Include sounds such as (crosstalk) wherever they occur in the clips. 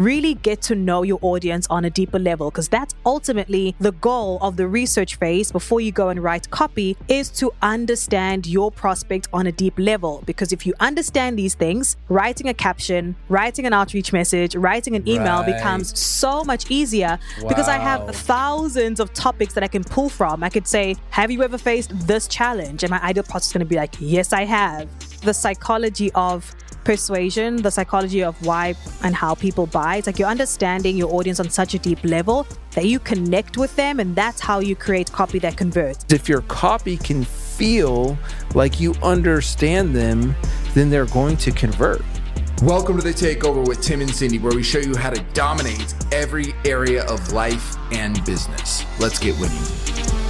really get to know your audience on a deeper level because that's ultimately the goal of the research phase before you go and write copy is to understand your prospect on a deep level. Because if you understand these things writing a caption writing an outreach message writing an email Right. becomes so much easier. Because I have thousands of topics that I can pull from. I could say have you ever faced this challenge? And my ideal prospect is going to be like yes I have. The psychology of persuasion, the psychology of why and how people buy. It's like you're understanding your audience on such a deep level that you connect with them, and that's how you create copy that converts. If your copy can feel like you understand them, then they're going to convert. Welcome to the Takeover with Tim and Cindy, where we show you how to dominate every area of life and business. Let's get winning.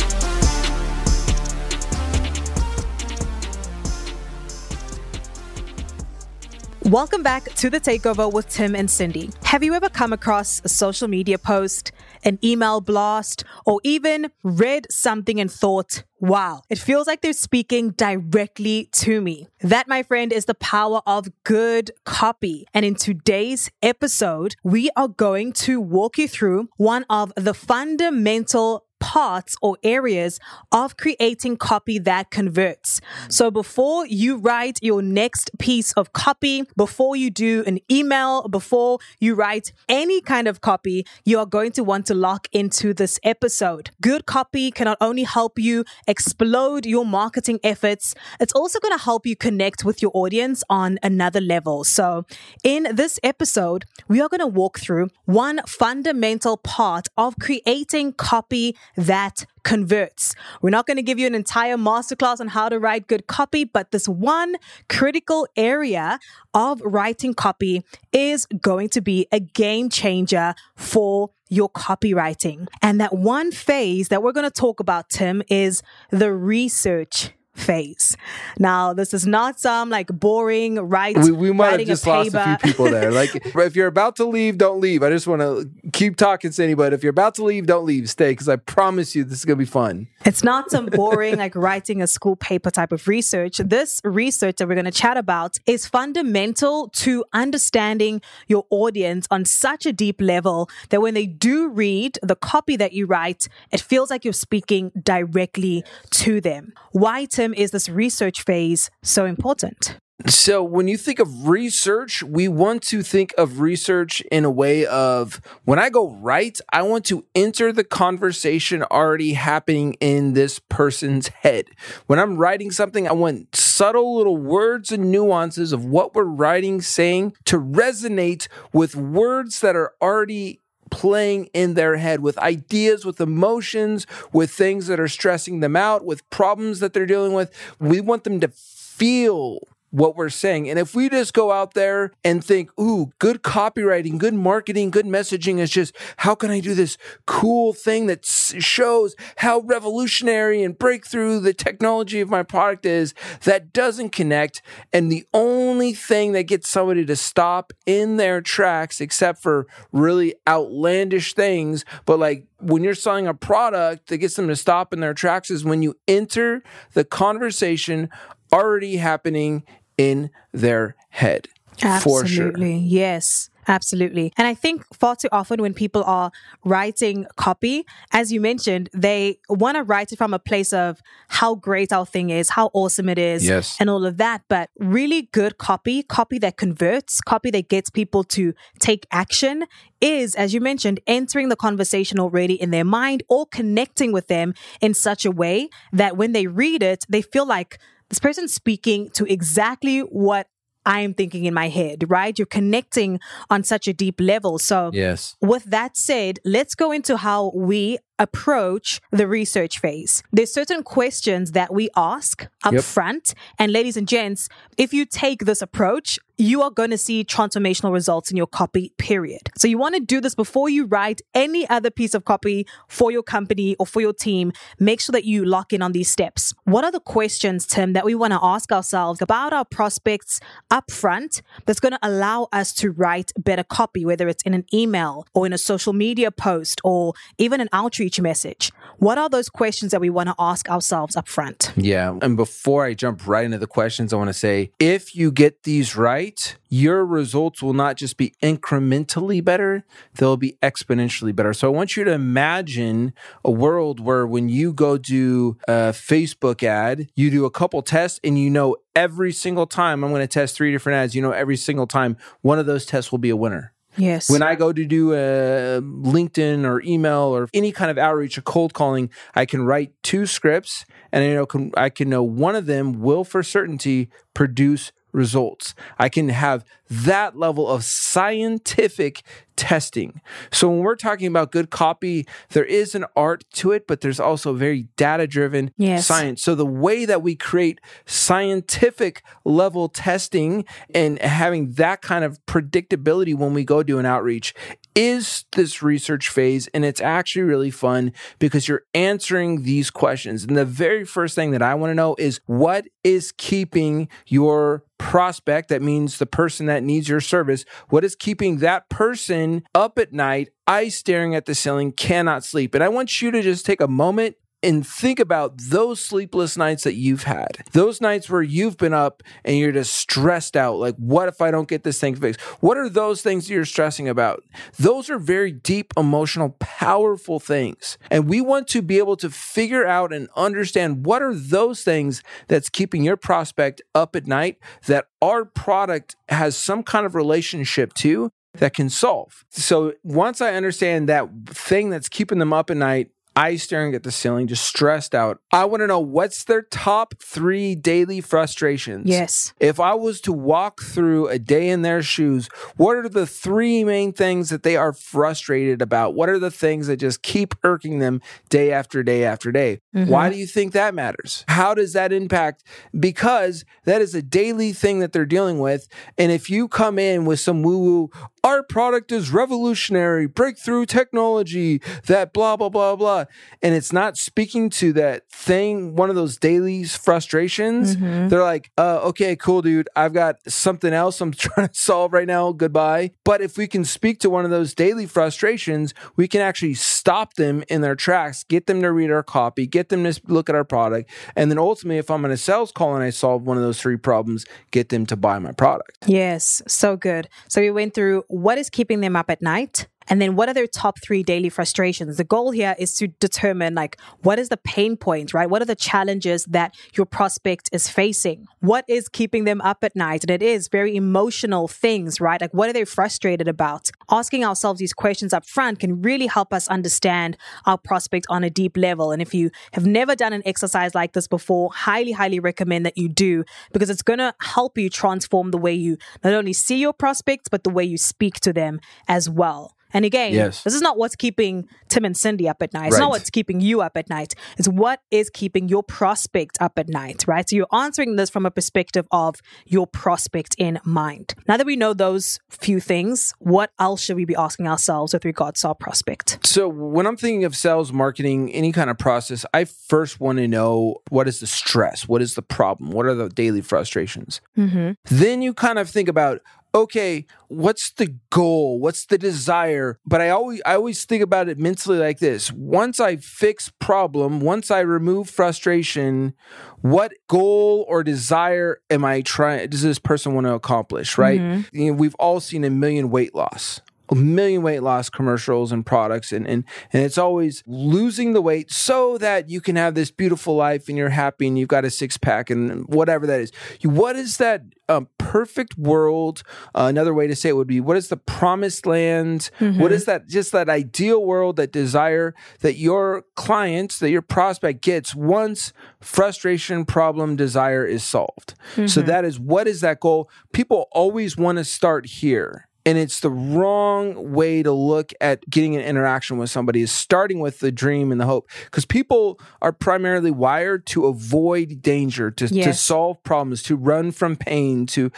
Welcome back to the Takeover with Tim and Cindy. Have you ever come across a social media post, an email blast, or even read something and thought, wow, it feels like they're speaking directly to me? That, my friend, is the power of good copy. And in today's episode, we are going to walk you through one of the fundamental parts or areas of creating copy that converts. So before you write your next piece of copy, before you do an email, before you write any kind of copy, you are going to want to lock into this episode. Good copy can not only help you explode your marketing efforts, it's also going to help you connect with your audience on another level. So in this episode, we are going to walk through one fundamental part of creating copy that converts. We're not going to give you an entire masterclass on how to write good copy, but this one critical area of writing copy is going to be a game changer for your copywriting. And that one phase that we're going to talk about, Tim, is the research phase. Now, this is not some like boring write We, we might have just a lost a few people there. (laughs) Like, if you're about to leave, don't leave. I just want to keep talking, to anybody. if you're about to leave, don't leave. Stay, because I promise you, this is gonna be fun. It's not some boring, like (laughs) writing a school paper type of research. This research that we're going to chat about is fundamental to understanding your audience on such a deep level that when they do read the copy that you write, it feels like you're speaking directly to them. Why, Tim, is this research phase so important? So, when you think of research, we want to think of research in a way of when I go write, I want to enter the conversation already happening in this person's head. When I'm writing something, I want subtle little words and nuances of what we're writing, saying to resonate with words that are already playing in their head with ideas, with emotions, with things that are stressing them out, with problems that they're dealing with. We want them to feel what we're saying. And if we just go out there and think, ooh, good copywriting, good marketing, good messaging is just how can I do this cool thing that shows how revolutionary and breakthrough the technology of my product is, that doesn't connect. And the only thing that gets somebody to stop in their tracks, except for really outlandish things, but like when you're selling a product that gets them to stop in their tracks is when you enter the conversation already happening in their head. For sure. Absolutely. Yes. Absolutely. And I think far too often when people are writing copy, as you mentioned, they want to write it from a place of how great our thing is, how awesome it is, Yes. and all of that. But really good copy, copy that converts, copy that gets people to take action is, as you mentioned, entering the conversation already in their mind or connecting with them in such a way that when they read it, they feel like this person's speaking to exactly what I am thinking in my head, right? You're connecting on such a deep level. So, Yes. with that said, let's go into how we approach the research phase. There's certain questions that we ask up Yep. front. And ladies and gents, if you take this approach, you are going to see transformational results in your copy, period. So you want to do this before you write any other piece of copy for your company or for your team. Make sure that you lock in on these steps. What are the questions, Tim, that we want to ask ourselves about our prospects up front that's going to allow us to write better copy, whether it's in an email or in a social media post or even an outreach message? What are those questions that we want to ask ourselves up front? Yeah. And before I jump right into the questions, I want to say if you get these right, right, your results will not just be incrementally better, they'll be exponentially better. So I want you to imagine a world where when you go do a Facebook ad, you do a couple tests and you know every single time I'm going to test three different ads, you know every single time one of those tests will be a winner. Yes. When I go to do a LinkedIn or email or any kind of outreach or cold calling, I can write two scripts and I know can, I can know one of them will for certainty produce results. I can have that level of scientific testing. So when we're talking about good copy, there is an art to it, but there's also very data driven Yes. science. So the way that we create scientific level testing and having that kind of predictability when we go do an outreach is this research phase and it's actually really fun because you're answering these questions. And the very first thing that I want to know is what is keeping your prospect that means the person that needs your service what is keeping that person up at night eyes staring at the ceiling cannot sleep and i want you to just take a moment and think about those sleepless nights that you've had. Those nights where you've been up and you're just stressed out. Like, what if I don't get this thing fixed? What are those things you're stressing about? Those are very deep, emotional, powerful things. And we want to be able to figure out and understand what are those things that's keeping your prospect up at night that our product has some kind of relationship to that can solve. So once I understand that thing that's keeping them up at night, eyes staring at the ceiling, just stressed out. I want to know what's their top three daily frustrations. Yes. If I was to walk through a day in their shoes, what are the three main things that they are frustrated about? What are the things that just keep irking them day after day after day? Mm-hmm. Why do you think that matters? How does that impact? Because that is a daily thing that they're dealing with. And if you come in with some woo woo, our product is revolutionary, breakthrough technology, that blah, blah, blah, blah. And it's not speaking to that thing, one of those daily frustrations. They're like, uh, okay, cool, dude. I've got something else I'm (laughs) trying to solve right now. Goodbye. But if we can speak to one of those daily frustrations, we can actually stop them in their tracks, get them to read our copy, get them to look at our product. And then ultimately, if I'm in a sales call and I solve one of those three problems, get them to buy my product. Yes, so good. So we went through what is keeping them up at night. And then what are their top three daily frustrations? The goal here is to determine like what is the pain point, right? What are the challenges that your prospect is facing? What is keeping them up at night? And it is very emotional things, right? Like what are they frustrated about? Asking ourselves these questions up front can really help us understand our prospect on a deep level. And if you have never done an exercise like this before, highly, highly recommend that you do because it's going to help you transform the way you not only see your prospects, but the way you speak to them as well. And again, Yes. this is not what's keeping Tim and Cindy up at night. It's not what's keeping you up at night. It's what is keeping your prospect up at night, right? So you're answering this from a perspective of your prospect in mind. Now that we know those few things, what else should we be asking ourselves with regards to our prospect? So when I'm thinking of sales, marketing, any kind of process, I first want to know what is the stress? What is the problem? What are the daily frustrations? Mm-hmm. Then you kind of think about, okay, what's the goal? What's the desire? But I always I always think about it mentally like this. Once I fix problem, once I remove frustration, what goal or desire am I trying does this person want to accomplish, right? Mm-hmm. You know, we've all seen a million weight loss a million weight loss commercials and products and, and and it's always losing the weight so that you can have this beautiful life and you're happy and you've got a six pack and whatever that is. What is that um, perfect world uh, another way to say it would be what is the promised land? What is that just that ideal world that desire that your clients that your prospect gets once frustration problem desire is solved? So that is what is that goal? People always want to start here and it's the wrong way to look at getting an interaction with somebody is starting with the dream and the hope. Because people are primarily wired to avoid danger to, to solve problems to run from pain to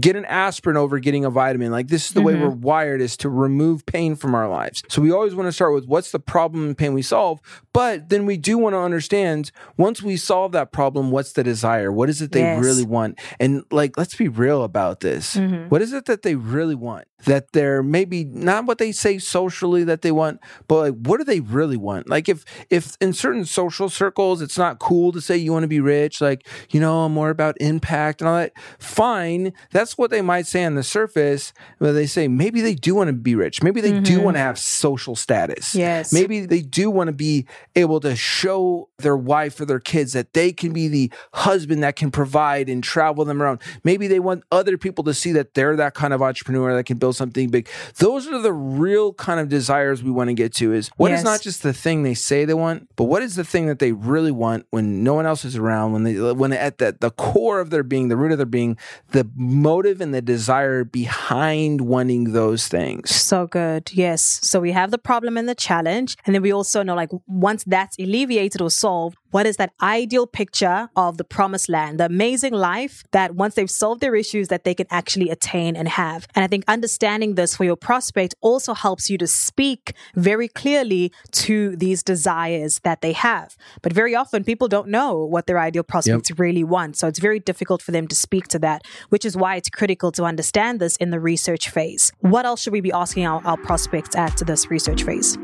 get an aspirin over getting a vitamin. Like this is the way mm-hmm. we're wired is to remove pain from our lives. So we always want to start with what's the problem and pain we solve but then we do want to understand once we solve that problem what's the desire? What is it they Yes. really want? And like let's be real about this. Mm-hmm. What is it that they really want that they're maybe not what they say socially that they want, but like what do they really want? Like if if in certain social circles it's not cool to say you want to be rich, like, you know, I'm more about impact and all that, fine. That's what they might say on the surface, but they say maybe they do want to be rich. Maybe they mm-hmm. do want to have social status. Yes. Maybe they do want to be able to show their wife or their kids that they can be the husband that can provide and travel them around. Maybe they want other people to see that they're that kind of entrepreneur that can build something big. Those are the real kind of desires we want to get to is what yes. is not just the thing they say they want, but what is the thing that they really want when no one else is around, when they when at the, the core of their being, the root of their being, the motive and the desire behind wanting those things. So good. Yes. So we have the problem and the challenge. And then we also know like once that's alleviated or solved, what is that ideal picture of the promised land, the amazing life that once they've solved their issues that they can actually attain and have. And I think understanding this for your prospect also helps you to speak very clearly to these desires that they have. But very often people don't know what their ideal prospects yep. really want. So it's very difficult for them to speak to that, which is why it's critical to understand this in the research phase. What else should we be asking our, our prospects at to this research phase?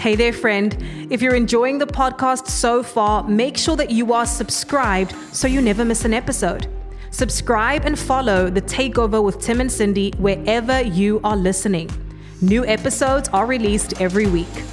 Hey there, friend. If you're enjoying the podcast so far, make sure that you are subscribed so you never miss an episode. Subscribe and follow The Takeover with Tim and Cindy wherever you are listening. New episodes are released every week.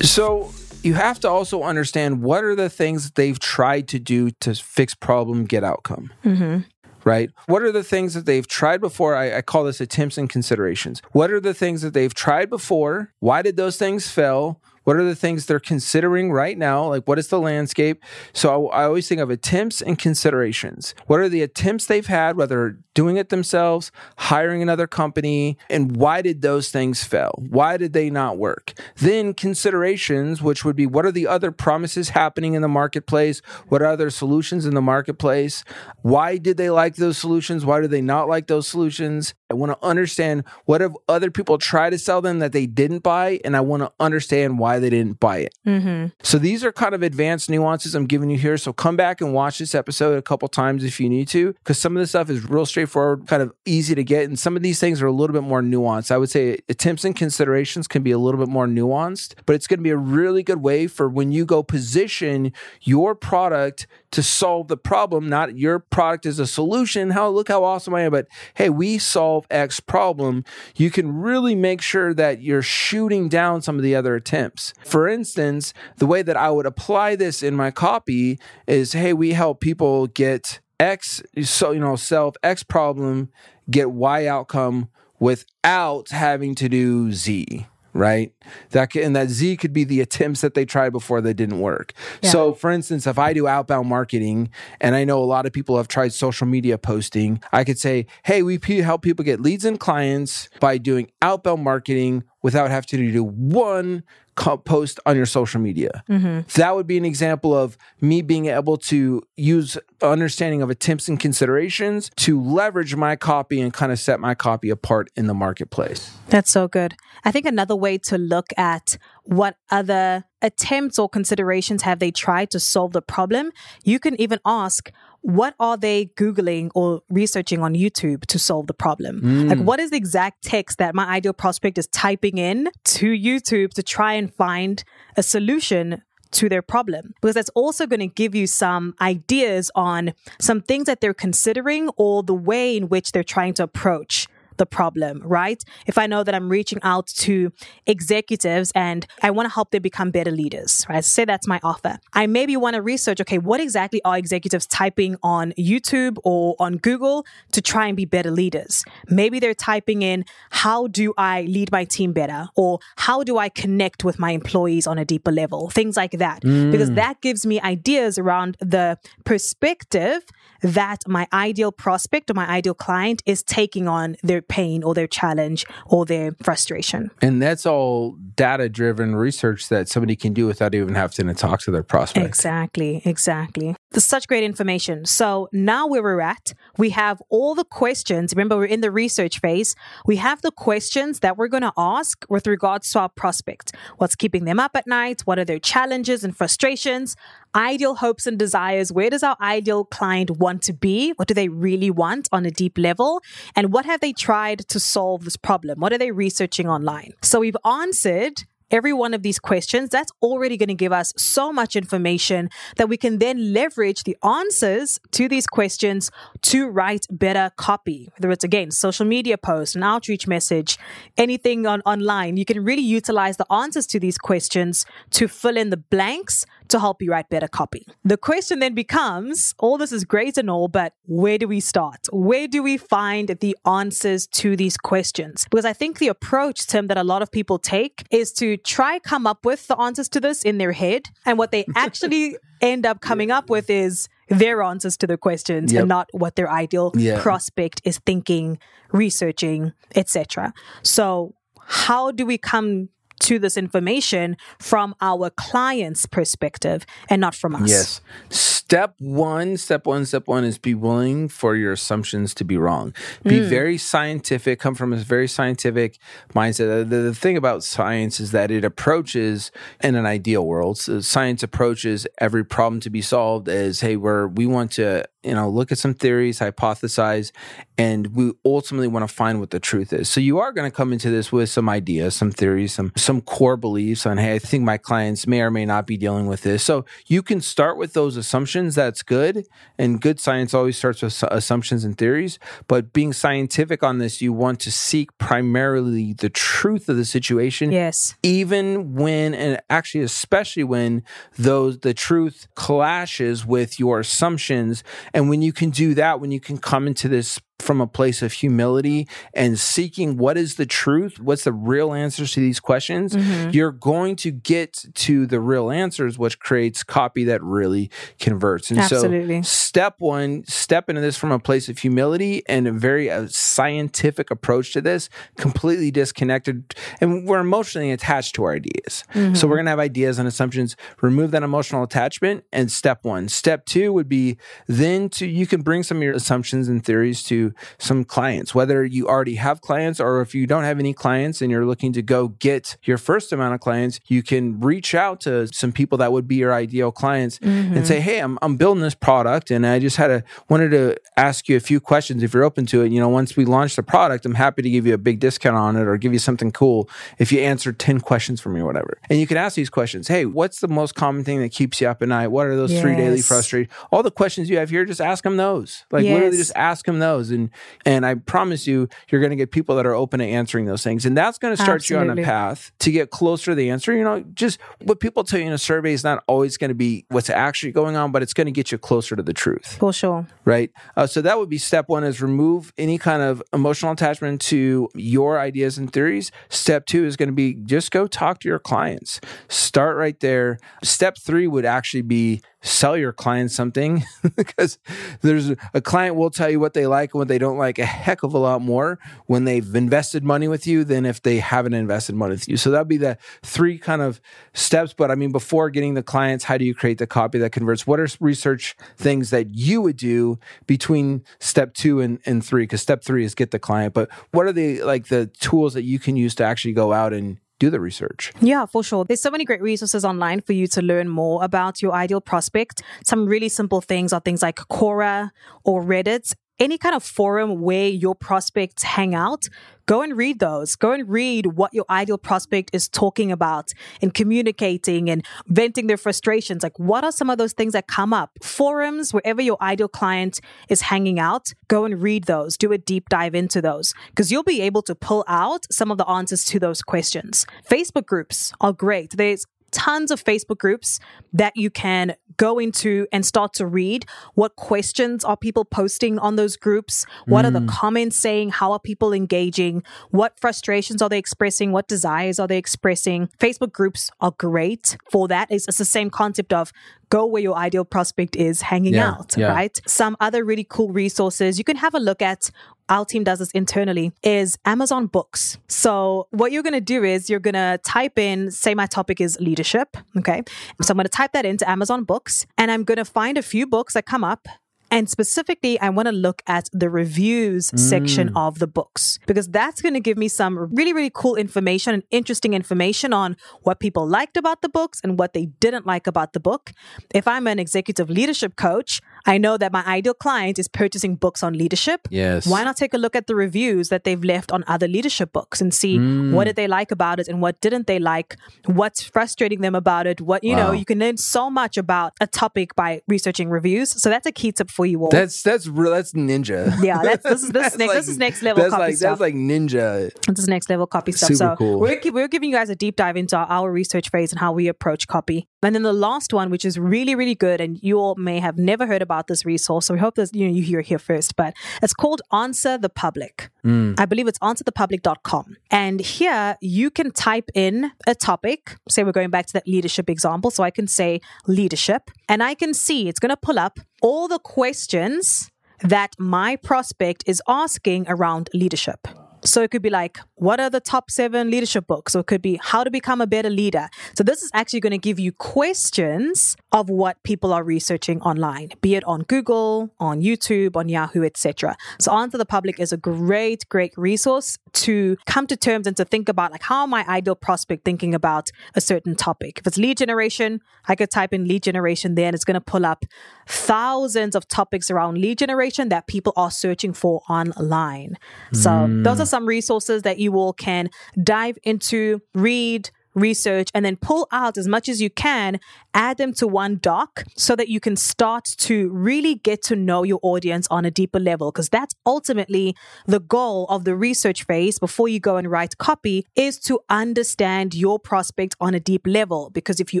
So, you have to also understand what are the things they've tried to do to fix problem, get outcome. Mm-hmm right? What are the things that they've tried before? I, I, call this attempts and considerations. What are the things that they've tried before? Why did those things fail? What are the things they're considering right now? Like, what is the landscape? So I, I always think of attempts and considerations. What are the attempts they've had, whether doing it themselves, hiring another company, and why did those things fail? Why did they not work? Then considerations, which would be what are the other promises happening in the marketplace? What are other solutions in the marketplace? Why did they like those solutions? Why do they not like those solutions? I want to understand what have other people tried to sell them that they didn't buy, and I want to understand why they didn't buy it. Mm-hmm. So these are kind of advanced nuances I'm giving you here. So come back and watch this episode a couple times if you need to, because some of this stuff is real straightforward, kind of easy to get, and some of these things are a little bit more nuanced. I would say attempts and considerations can be a little bit more nuanced, but it's going to be a really good way for when you go position your product to solve the problem, not your product as a solution. How look how awesome I am, but hey, we solve X problem. You can really make sure that you're shooting down some of the other attempts. For instance, the way that I would apply this in my copy is hey, we help people get X, so you know, solve X problem, get Y outcome without having to do Z right? That and that Z could be the attempts that they tried before that didn't work. Yeah. So, for instance, if I do outbound marketing and I know a lot of people have tried social media posting, I could say, "Hey, we help people get leads and clients by doing outbound marketing without having to do one post on your social media. Mm-hmm. That would be an example of me being able to use understanding of attempts and considerations to leverage my copy and kind of set my copy apart in the marketplace. That's so good. I think another way to look at what other attempts or considerations have they tried to solve the problem, you can even ask, what are they Googling or researching on YouTube to solve the problem? Mm. Like, what is the exact text that my ideal prospect is typing in to YouTube to try and find a solution to their problem because that's also going to give you some ideas on some things that they're considering or the way in which they're trying to approach the problem, right? If I know that I'm reaching out to executives and I want to help them become better leaders, right? Say that's my offer. I maybe want to research, okay, what exactly are executives typing on YouTube or on Google to try and be better leaders? Maybe they're typing in, how do I lead my team better? Or how do I connect with my employees on a deeper level? Things like that. Mm. Because that gives me ideas around the perspective that my ideal prospect or my ideal client is taking on their pain or their challenge or their frustration. And that's all data driven research that somebody can do without even having to talk to their prospect. Exactly, exactly. Such great information. So now where we're at, we have all the questions. Remember, we're in the research phase. We have the questions that we're going to ask with regards to our prospect. What's keeping them up at night? What are their challenges and frustrations? Ideal hopes and desires. Where does our ideal client want to be? What do they really want on a deep level? And what have they tried? tried to solve this problem? What are they researching online? So we've answered every one of these questions, that's already going to give us so much information that we can then leverage the answers to these questions to write better copy. Whether it's again, social media post, an outreach message, anything on online, you can really utilize the answers to these questions to fill in the blanks to help you write better copy. The question then becomes all this is great and all, but where do we start? Where do we find the answers to these questions? Because I think the approach, Tim, that a lot of people take is to try come up with the answers to this in their head. And what they (laughs) actually end up coming up with is their answers to the questions Yep. and not what their ideal Yeah. prospect is thinking, researching, etc. So how do we come to this information from our client's perspective and not from us? Yes. Step one, step one, step one is be willing for your assumptions to be wrong. Be mm. very scientific, come from a very scientific mindset. The, the thing about science is that it approaches in an ideal world. So science approaches every problem to be solved as, hey, we're we want to, you know, look at some theories, hypothesize, and we ultimately want to find what the truth is. So you are going to come into this with some ideas, some theories, some some core beliefs on hey, I think my clients may or may not be dealing with this. So you can start with those assumptions. That's good, and good science always starts with assumptions and theories. But being scientific on this, you want to seek primarily the truth of the situation Yes. even when and actually especially when those the truth clashes with your assumptions and when you can do that when you can come into this from a place of humility and seeking what is the truth what's the real answers to these questions you're going to get to the real answers which creates copy that really converts. And Absolutely. so step one step into this from a place of humility and a very uh, scientific approach to this completely disconnected and we're emotionally attached to our ideas. So we're going to have ideas and assumptions. Remove that emotional attachment and step one. Step two would be then to you can bring some of your assumptions and theories to some clients whether you already have clients or if you don't have any clients and you're looking to go get your first amount of clients you can reach out to some people that would be your ideal clients and mm-hmm. say hey I'm, I'm building this product and i just had a wanted to ask you a few questions. If you're open to it you know once we launch the product i'm happy to give you a big discount on it or give you something cool if you answer 10 questions for me or whatever. And you can ask these questions hey what's the most common thing that keeps you up at night? What are those three daily frustrations? All the questions you have here just ask them those. Like literally just ask them those and and i promise you you're going to get people that are open to answering those things and that's going to start you on a path to get closer to the answer you know just what people tell you in a survey is not always going to be what's actually going on but it's going to get you closer to the truth For sure. right? Uh, so that would be step one: is remove any kind of emotional attachment to your ideas and theories. Step two is going to be just go talk to your clients. Start right there. Step three would actually be sell your clients something (laughs) because there's a client will tell you what they like and what they don't like a heck of a lot more when they've invested money with you than if they haven't invested money with you. So that'd be the three kind of steps. But I mean, before getting the clients, how do you create the copy that converts? What are research things that you would do between step two and, and three? Because step three is get the client. But what are the like the tools that you can use to actually go out and do the research? Yeah, for sure. There's so many great resources online for you to learn more about your ideal prospect. Some really simple things are things like Quora or Reddit. Any kind of forum where your prospects hang out, go and read those. Go and read what your ideal prospect is talking about and communicating and venting their frustrations. Like, what are some of those things that come up? Forums, wherever your ideal client is hanging out, go and read those. Do a deep dive into those because you'll be able to pull out some of the answers to those questions. Facebook groups are great. There's tons of Facebook groups that you can go into and start to read. What questions are people posting on those groups? What are the mm. comments saying? How are people engaging? What frustrations are they expressing? What desires are they expressing? Facebook groups are great for that. It's, it's the same concept of go where your ideal prospect is hanging Yeah, out, yeah. right? Some other really cool resources you can have a look at. Our team does this internally is Amazon Books. So what you're going to do is you're going to type in, say my topic is leadership. Okay. So I'm going to type that into Amazon Books and I'm going to find a few books that come up. And specifically, I want to look at the reviews mm. section of the books because that's going to give me some really, really cool information and interesting information on what people liked about the books and what they didn't like about the book. If I'm an executive leadership coach, I know that my ideal client is purchasing books on leadership. Yes. Why not take a look at the reviews that they've left on other leadership books and see Mm. what did they like about it and what didn't they like? What's frustrating them about it? What, you know, you can learn so much about a topic by researching reviews. So that's a key tip for you all. That's that's real. That's ninja. yeah, that's this is (laughs) this That's is next, this is next level That's copy like stuff. that's like ninja. This is next level copy stuff. Super so cool. we're, we're giving you guys a deep dive into our, our research phase and how we approach copy. And then the last one, which is really, really good, and you all may have never heard about this resource. So we hope that you know you hear it here first. But it's called Answer the Public. Hmm. I believe it's answerthepublic.com. And here you can type in a topic. Say we're going back to that leadership example. So I can say leadership, and I can see it's going to pull up all the questions that my prospect is asking around leadership. So it could be like, what are the top seven leadership books? Or it could be how to become a better leader. So this is actually going to give you questions of what people are researching online, be it on Google, on YouTube, on Yahoo, etc. So Answer the Public is a great, great resource to come to terms and to think about like how my ideal prospect thinking about a certain topic. If it's lead generation, I could type in lead generation there and it's going to pull up thousands of topics around lead generation that people are searching for online. So mm. those are some resources that you all can dive into, read, research, and then pull out as much as you can, add them to one doc so that you can start to really get to know your audience on a deeper level. Because that's ultimately the goal of the research phase before you go and write copy is to understand your prospect on a deep level. Because if you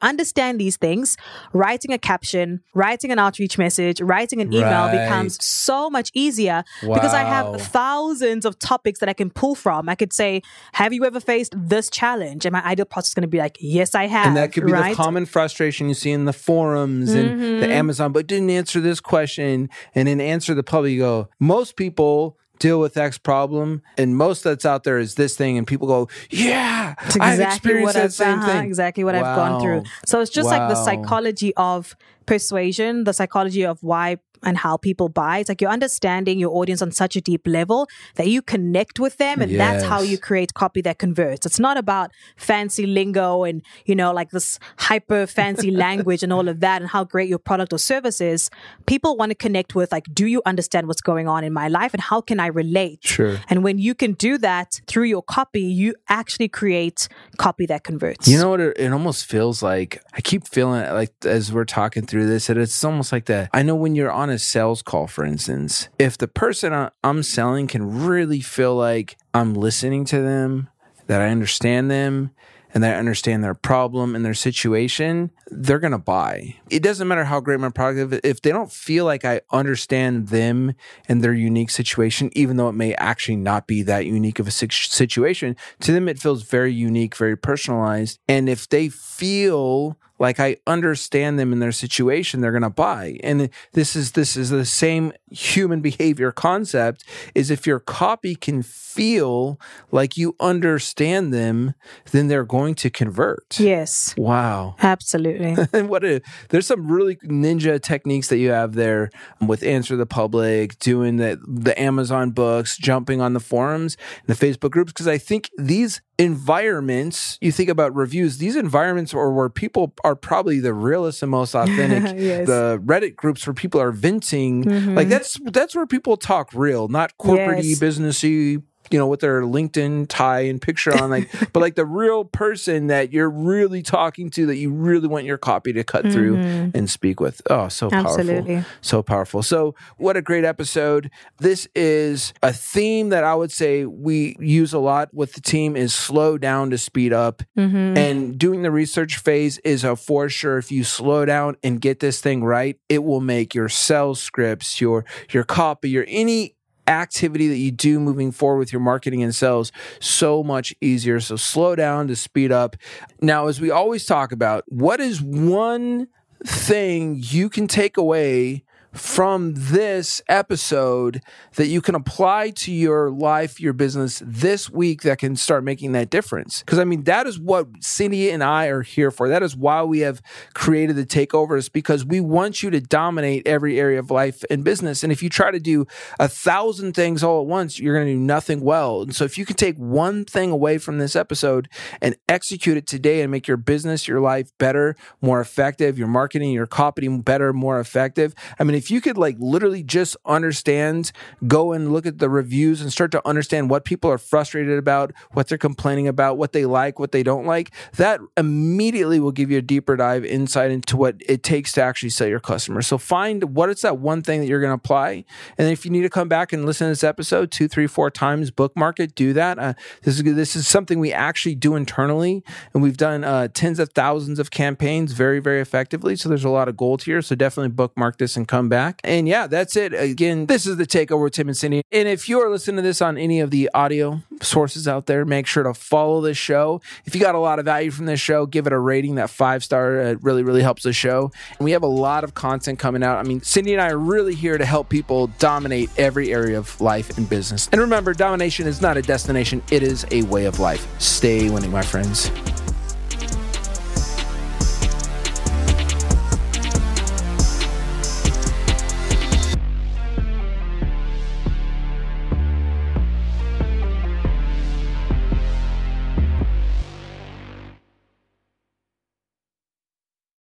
understand these things, writing a caption, writing an outreach message, writing an email Right. becomes so much easier because I have thousands of topics that I can pull from. I could say, Have you ever faced this challenge? And my ideal process is going to be like, Yes, I have. And that could be right? the common frustration you see in the forums and Mm-hmm. the Amazon, but didn't answer this question and then answer the public. You go, most people deal with X problem, and most that's out there is this thing, and people go, Yeah, It's I've exactly experienced what that I've, same uh-huh, thing. exactly what I've gone through. So it's just like the psychology of persuasion, the psychology of why and how people buy. It's like you're understanding your audience on such a deep level that you connect with them, and that's how you create copy that converts. It's not about fancy lingo and you know like this hyper fancy (laughs) language and all of that, and how great your product or service is. People want to connect with like, do you understand what's going on in my life, and how can I relate? Sure. And when you can do that through your copy, you actually create copy that converts. You know what? It, it almost feels like I keep feeling like as we're talking through this, that it's almost like that. I know when you're on a sales call, for instance, if the person I'm selling can really feel like I'm listening to them, that I understand them, and that I understand their problem and their situation, they're going to buy. It doesn't matter how great my product is. If they don't feel like I understand them and their unique situation, even though it may actually not be that unique of a situation, to them it feels very unique, very personalized. And if they feel like I understand them in their situation, they're going to buy. And this is this is the same human behavior concept is if your copy can feel like you understand them, then they're going to convert. Yes, Wow. absolutely. And (laughs) what a there's some really ninja techniques that you have there with answer the public, doing the the Amazon books, jumping on the forums and the Facebook groups because I think these environments, you think about reviews, these environments are where people are probably the realest and most authentic. (laughs) Yes. The Reddit groups where people are venting, like mm-hmm. that's that's where people talk real, not corporate Yes. businessy you know, with their LinkedIn tie and picture on, like, (laughs) but like the real person that you're really talking to, that you really want your copy to cut through mm-hmm. and speak with. Oh, so Absolutely. powerful. So powerful. So, what a great episode. This is a theme that I would say we use a lot with the team is slow down to speed up. Mm-hmm. And doing the research phase is a for sure. If you slow down and get this thing right, it will make your sales scripts, your your copy, your any activity that you do moving forward with your marketing and sales so much easier. So slow down to speed up. Now, as we always talk about, what is one thing you can take away from this episode that you can apply to your life, your business this week that can start making that difference. Because I mean, that is what Cindy and I are here for. That is why we have created the takeovers because we want you to dominate every area of life and business. And if you try to do a thousand things all at once, you're going to do nothing well. And so if you can take one thing away from this episode and execute it today and make your business, your life better, more effective, your marketing, your copy better, more effective. I mean, if you could like literally just understand, go and look at the reviews and start to understand what people are frustrated about, what they're complaining about, what they like, what they don't like, that immediately will give you a deeper dive insight into what it takes to actually sell your customers. So find what is that one thing that you're going to apply. And if you need to come back and listen to this episode two, three, four times, bookmark it, do that. Uh, this is this is something we actually do internally, and we've done uh, tens of thousands of campaigns very, very effectively. So there's a lot of gold here. So definitely bookmark this and come back. And yeah, that's it. Again, this is the takeover with Tim and Cindy. And if you are listening to this on any of the audio sources out there, make sure to follow this show. If you got a lot of value from this show, give it a rating. That five star uh, really, really helps the show. And we have a lot of content coming out. I mean, Cindy and I are really here to help people dominate every area of life and business. And remember, domination is not a destination, it is a way of life. Stay winning, my friends.